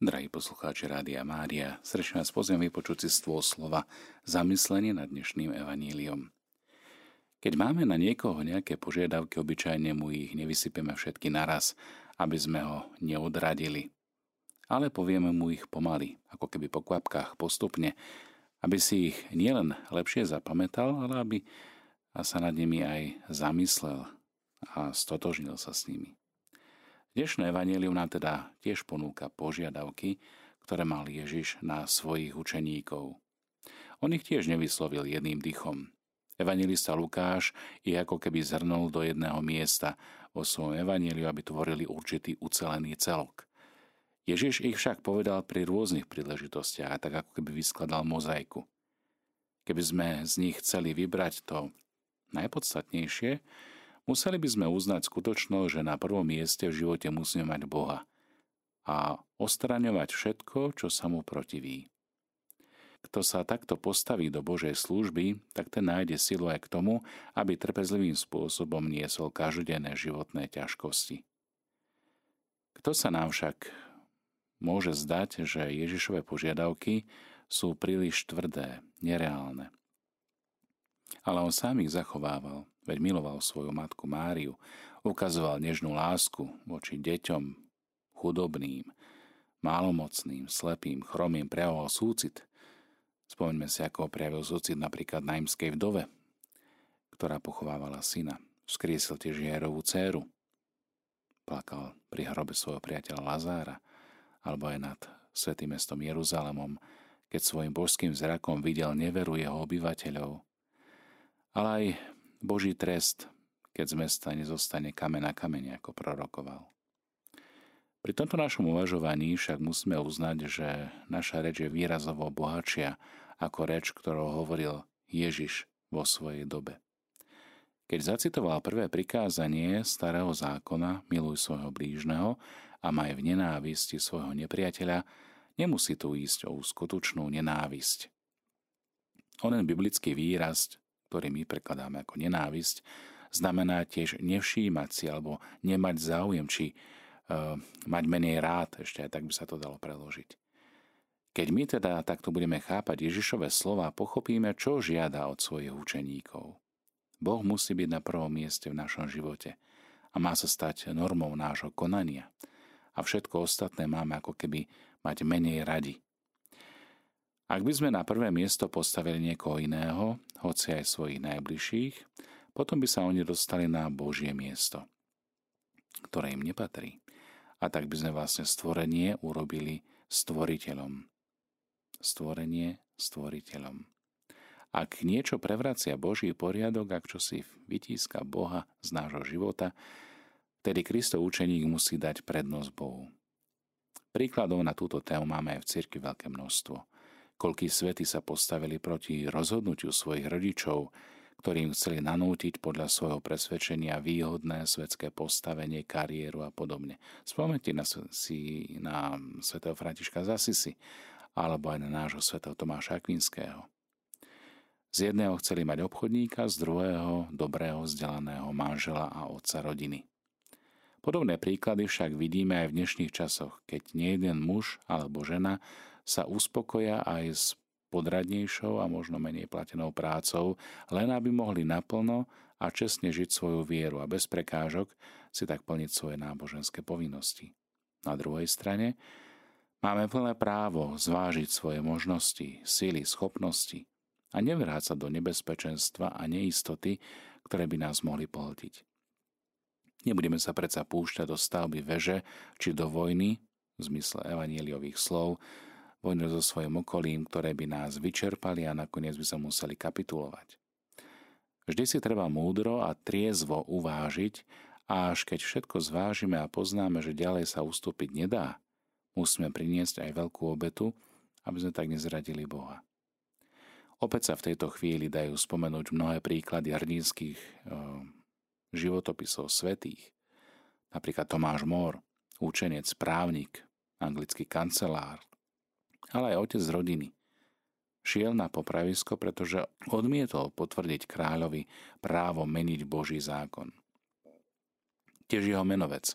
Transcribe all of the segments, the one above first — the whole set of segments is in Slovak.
Drahí poslucháči Rádia Mária, srdečne vás pozvem vypočuť si stôl slova zamyslenie nad dnešným evaníliom. Keď máme na niekoho nejaké požiadavky, obyčajne mu ich nevysypeme všetky naraz, aby sme ho neodradili. Ale povieme mu ich pomaly, ako keby po kvapkách postupne, aby si ich nielen lepšie zapamätal, ale aby sa nad nimi aj zamyslel a stotožnil sa s nimi. Dnešné evanelium nám teda tiež ponúka požiadavky, ktoré mal Ježiš na svojich učeníkov. On ich tiež nevyslovil jedným dychom. Evangelista Lukáš ich ako keby zhrnul do jedného miesta vo svojom evaneliu, aby tvorili určitý ucelený celok. Ježiš ich však povedal pri rôznych príležitostiach, tak ako keby vyskladal mozaiku. Keby sme z nich chceli vybrať to najpodstatnejšie, Museli by sme uznať skutočnosť, že na prvom mieste v živote musíme mať Boha a ostraňovať všetko, čo sa mu protiví. Kto sa takto postaví do Božej služby, tak ten nájde silu aj k tomu, aby trpezlivým spôsobom niesol každodenné životné ťažkosti. Kto sa nám však môže zdať, že Ježišové požiadavky sú príliš tvrdé, nereálne. Ale on sám ich zachovával veď miloval svoju matku Máriu, ukazoval nežnú lásku voči deťom, chudobným, málomocným, slepým, chromým, prejavoval súcit. Spomeňme si, ako prejavil súcit napríklad na imskej vdove, ktorá pochovávala syna. Vzkriesil tiež Jerovú dceru. Plakal pri hrobe svojho priateľa Lazára, alebo aj nad svetým mestom Jeruzalemom, keď svojim božským zrakom videl neveru jeho obyvateľov. Ale aj Boží trest, keď z mesta nezostane kamen na kamene, ako prorokoval. Pri tomto našom uvažovaní však musíme uznať, že naša reč je výrazovo bohatšia ako reč, ktorou hovoril Ježiš vo svojej dobe. Keď zacitoval prvé prikázanie starého zákona miluj svojho blížneho a maj v nenávisti svojho nepriateľa, nemusí tu ísť o skutočnú nenávisť. Onen biblický výraz ktorý my prekladáme ako nenávisť, znamená tiež nevšímať si alebo nemať záujem, či uh, mať menej rád, ešte aj tak by sa to dalo preložiť. Keď my teda takto budeme chápať Ježišové slova, pochopíme, čo žiada od svojich učeníkov. Boh musí byť na prvom mieste v našom živote a má sa stať normou nášho konania. A všetko ostatné máme ako keby mať menej radi. Ak by sme na prvé miesto postavili niekoho iného, hoci aj svojich najbližších, potom by sa oni dostali na Božie miesto, ktoré im nepatrí. A tak by sme vlastne stvorenie urobili stvoriteľom. Stvorenie stvoriteľom. Ak niečo prevracia Boží poriadok, ak čo si vytíska Boha z nášho života, tedy Kristov učeník musí dať prednosť Bohu. Príkladov na túto tému máme aj v cirkvi veľké množstvo. Koľkí svety sa postavili proti rozhodnutiu svojich rodičov, ktorým chceli nanútiť podľa svojho presvedčenia výhodné svetské postavenie, kariéru a podobne. Spomente na, si na svätého Františka Zasisi alebo aj na nášho svätého Tomáša Akvinského. Z jedného chceli mať obchodníka, z druhého dobrého vzdelaného manžela a otca rodiny. Podobné príklady však vidíme aj v dnešných časoch, keď nie jeden muž alebo žena sa uspokoja aj s podradnejšou a možno menej platenou prácou, len aby mohli naplno a čestne žiť svoju vieru a bez prekážok si tak plniť svoje náboženské povinnosti. Na druhej strane máme plné právo zvážiť svoje možnosti, síly, schopnosti a nevrácať sa do nebezpečenstva a neistoty, ktoré by nás mohli pohltiť. Nebudeme sa predsa púšťať do stavby veže či do vojny, v zmysle evanieliových slov, vojnu so svojim okolím, ktoré by nás vyčerpali a nakoniec by sa museli kapitulovať. Vždy si treba múdro a triezvo uvážiť a až keď všetko zvážime a poznáme, že ďalej sa ustúpiť nedá, musíme priniesť aj veľkú obetu, aby sme tak nezradili Boha. Opäť sa v tejto chvíli dajú spomenúť mnohé príklady hrdinských e, životopisov svetých. Napríklad Tomáš Mór, učenec, právnik, anglický kancelár, ale aj otec z rodiny. Šiel na popravisko, pretože odmietol potvrdiť kráľovi právo meniť Boží zákon. Tiež jeho menovec,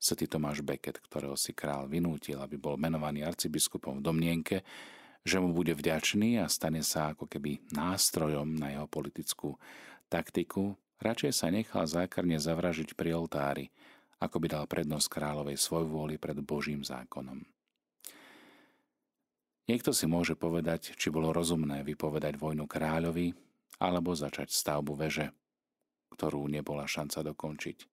Svetý Tomáš Becket, ktorého si král vynútil, aby bol menovaný arcibiskupom v domnienke, že mu bude vďačný a stane sa ako keby nástrojom na jeho politickú taktiku, radšej sa nechal zákarne zavražiť pri oltári, ako by dal prednosť kráľovej svoj vôli pred Božím zákonom. Niekto si môže povedať, či bolo rozumné vypovedať vojnu kráľovi alebo začať stavbu veže, ktorú nebola šanca dokončiť.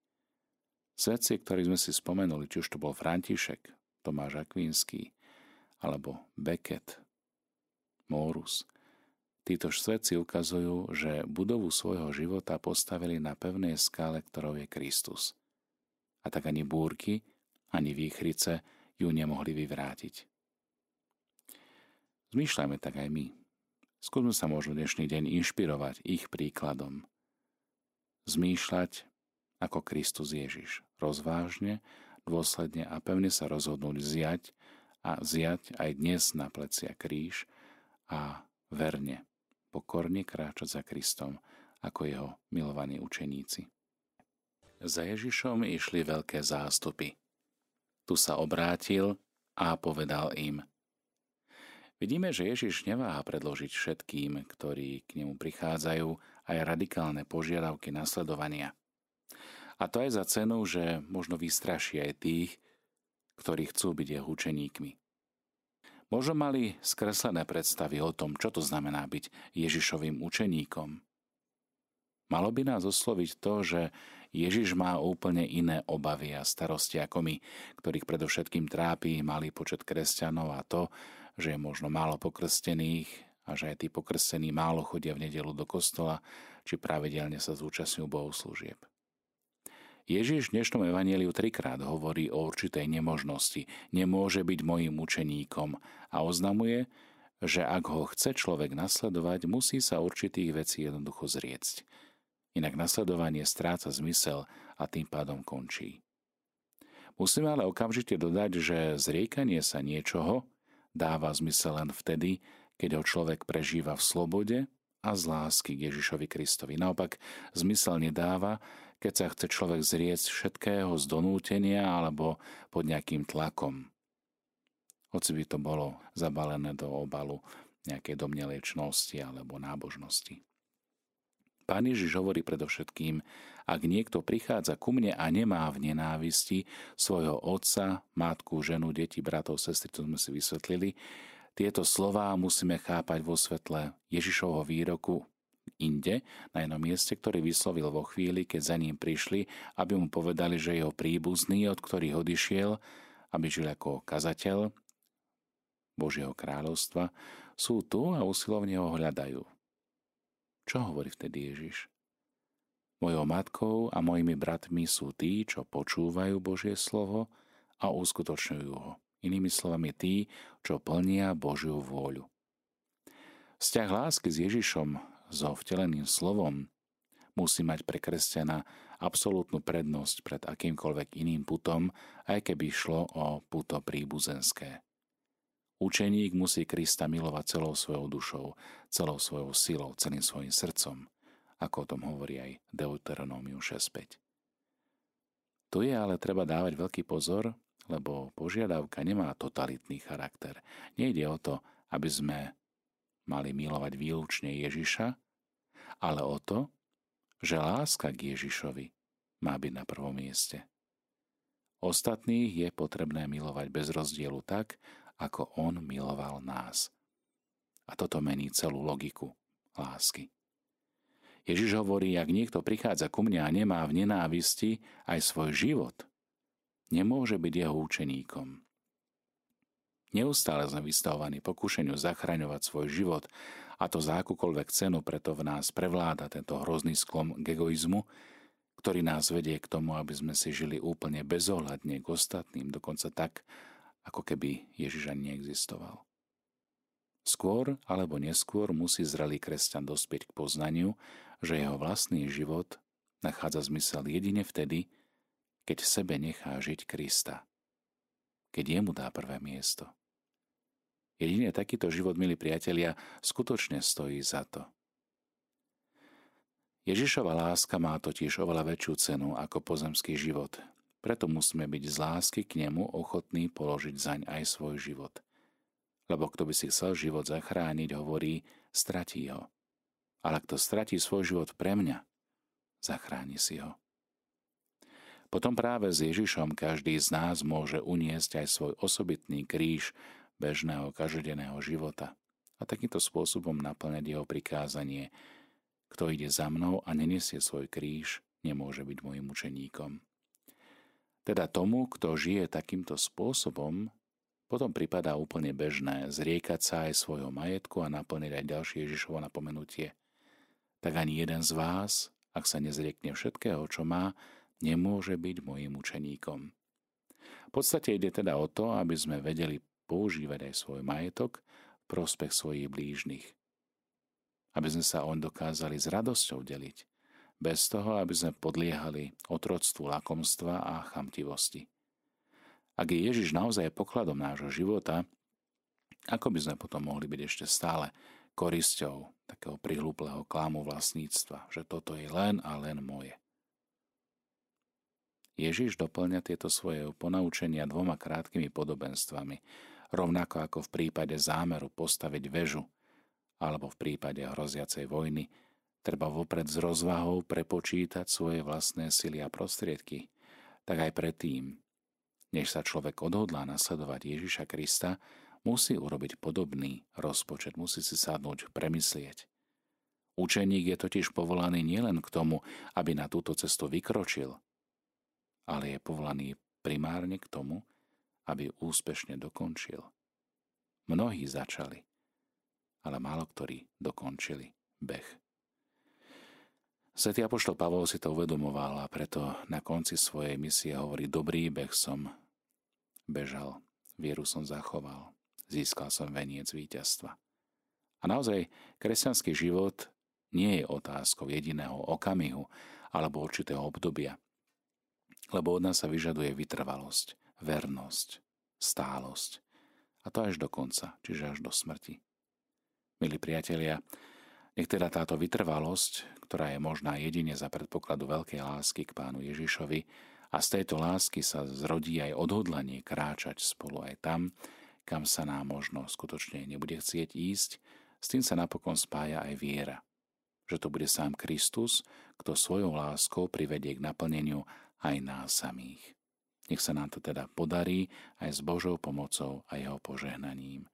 Svetci, ktorí sme si spomenuli, či už to bol František, Tomáš Akvinský alebo Beckett, Mórus, títo svetci ukazujú, že budovu svojho života postavili na pevnej skále, ktorou je Kristus. A tak ani búrky, ani výchrice ju nemohli vyvrátiť. Zmýšľajme tak aj my. Skúsme sa možno dnešný deň inšpirovať ich príkladom. Zmýšľať ako Kristus Ježiš. Rozvážne, dôsledne a pevne sa rozhodnúť zjať a zjať aj dnes na plecia kríž a verne, pokorne kráčať za Kristom ako jeho milovaní učeníci. Za Ježišom išli veľké zástupy. Tu sa obrátil a povedal im – Vidíme, že Ježiš neváha predložiť všetkým, ktorí k nemu prichádzajú, aj radikálne požiadavky nasledovania. A to aj za cenu, že možno vystraší aj tých, ktorí chcú byť jeho učeníkmi. Možno mali skreslené predstavy o tom, čo to znamená byť Ježišovým učeníkom. Malo by nás osloviť to, že Ježiš má úplne iné obavy a starosti ako my, ktorých predovšetkým trápi malý počet kresťanov a to, že je možno málo pokrstených a že aj tí pokrstení málo chodia v nedelu do kostola či pravidelne sa zúčastňujú bohoslúžieb. Ježiš v dnešnom evanieliu trikrát hovorí o určitej nemožnosti. Nemôže byť mojim učeníkom a oznamuje, že ak ho chce človek nasledovať, musí sa určitých vecí jednoducho zriecť. Inak nasledovanie stráca zmysel a tým pádom končí. Musíme ale okamžite dodať, že zriekanie sa niečoho dáva zmysel len vtedy, keď ho človek prežíva v slobode a z lásky k Ježišovi Kristovi. Naopak, zmysel nedáva, keď sa chce človek zrieť všetkého z donútenia alebo pod nejakým tlakom. Hoci by to bolo zabalené do obalu nejakej domnelej alebo nábožnosti. Pán Ježiš hovorí predovšetkým, ak niekto prichádza ku mne a nemá v nenávisti svojho otca, matku, ženu, deti, bratov, sestry, to sme si vysvetlili, tieto slová musíme chápať vo svetle Ježišovho výroku inde, na jednom mieste, ktorý vyslovil vo chvíli, keď za ním prišli, aby mu povedali, že jeho príbuzný, od ktorých odišiel, aby žil ako kazateľ Božieho kráľovstva, sú tu a usilovne ho hľadajú. Čo hovorí vtedy Ježiš? Mojou matkou a mojimi bratmi sú tí, čo počúvajú Božie slovo a uskutočňujú ho. Inými slovami tí, čo plnia Božiu vôľu. Vzťah lásky s Ježišom, so vteleným slovom, musí mať pre kresťana absolútnu prednosť pred akýmkoľvek iným putom, aj keby šlo o puto príbuzenské. Učeník musí Krista milovať celou svojou dušou, celou svojou silou, celým svojim srdcom, ako o tom hovorí aj Deuteronómiu 6.5. Tu je ale treba dávať veľký pozor, lebo požiadavka nemá totalitný charakter. Nejde o to, aby sme mali milovať výlučne Ježiša, ale o to, že láska k Ježišovi má byť na prvom mieste. Ostatných je potrebné milovať bez rozdielu tak, ako On miloval nás. A toto mení celú logiku lásky. Ježiš hovorí, ak niekto prichádza ku mne a nemá v nenávisti aj svoj život, nemôže byť jeho učeníkom. Neustále sme vystavovaní pokušeniu zachraňovať svoj život a to za akúkoľvek cenu, preto v nás prevláda tento hrozný sklom k egoizmu, ktorý nás vedie k tomu, aby sme si žili úplne bezohľadne k ostatným, dokonca tak, ako keby Ježiš ani neexistoval. Skôr alebo neskôr musí zrelý kresťan dospieť k poznaniu, že jeho vlastný život nachádza zmysel jedine vtedy, keď v sebe nechá žiť Krista. Keď jemu dá prvé miesto. Jedine takýto život, milí priatelia, skutočne stojí za to. Ježišova láska má totiž oveľa väčšiu cenu ako pozemský život, Preto musíme byť z lásky k nemu ochotní položiť zaň aj svoj život. Lebo kto by si chcel život zachrániť, hovorí, stratí ho. Ale kto stratí svoj život pre mňa, zachráni si ho. Potom práve s Ježišom každý z nás môže uniesť aj svoj osobitný kríž bežného každodenného života a takýmto spôsobom naplňať jeho prikázanie. Kto ide za mnou a nenesie svoj kríž, nemôže byť môjim učeníkom. Teda tomu, kto žije takýmto spôsobom, potom pripadá úplne bežné zriekať sa aj svojho majetku a naplniť aj ďalšie Ježišovo napomenutie. Tak ani jeden z vás, ak sa nezriekne všetkého, čo má, nemôže byť mojim učeníkom. V podstate ide teda o to, aby sme vedeli používať aj svoj majetok v prospech svojich blížnych. Aby sme sa on dokázali s radosťou deliť, bez toho, aby sme podliehali otroctvu lakomstva a chamtivosti. Ak je Ježiš naozaj pokladom nášho života, ako by sme potom mohli byť ešte stále korisťou takého prihlúplého klamu vlastníctva, že toto je len a len moje. Ježiš doplňa tieto svoje ponaučenia dvoma krátkými podobenstvami, rovnako ako v prípade zámeru postaviť väžu, alebo v prípade hroziacej vojny, Treba vopred s rozvahou prepočítať svoje vlastné sily a prostriedky, tak aj predtým, než sa človek odhodlá nasledovať Ježiša Krista, musí urobiť podobný rozpočet, musí si sadnúť, premyslieť. Učeník je totiž povolaný nielen k tomu, aby na túto cestu vykročil, ale je povolaný primárne k tomu, aby úspešne dokončil. Mnohí začali, ale málo ktorí dokončili beh. Svetý Apoštol Pavol si to uvedomoval a preto na konci svojej misie hovorí, dobrý beh som bežal, vieru som zachoval, získal som veniec víťazstva. A naozaj kresťanský život nie je otázkou jediného okamihu alebo určitého obdobia, lebo od nás sa vyžaduje vytrvalosť, vernosť, stálosť. A to až do konca, čiže až do smrti. Milí priatelia, nech teda táto vytrvalosť, ktorá je možná jedine za predpokladu veľkej lásky k pánu Ježišovi, a z tejto lásky sa zrodí aj odhodlanie kráčať spolu aj tam, kam sa nám možno skutočne nebude chcieť ísť, s tým sa napokon spája aj viera, že to bude sám Kristus, kto svojou láskou privedie k naplneniu aj nás samých. Nech sa nám to teda podarí aj s Božou pomocou a jeho požehnaním.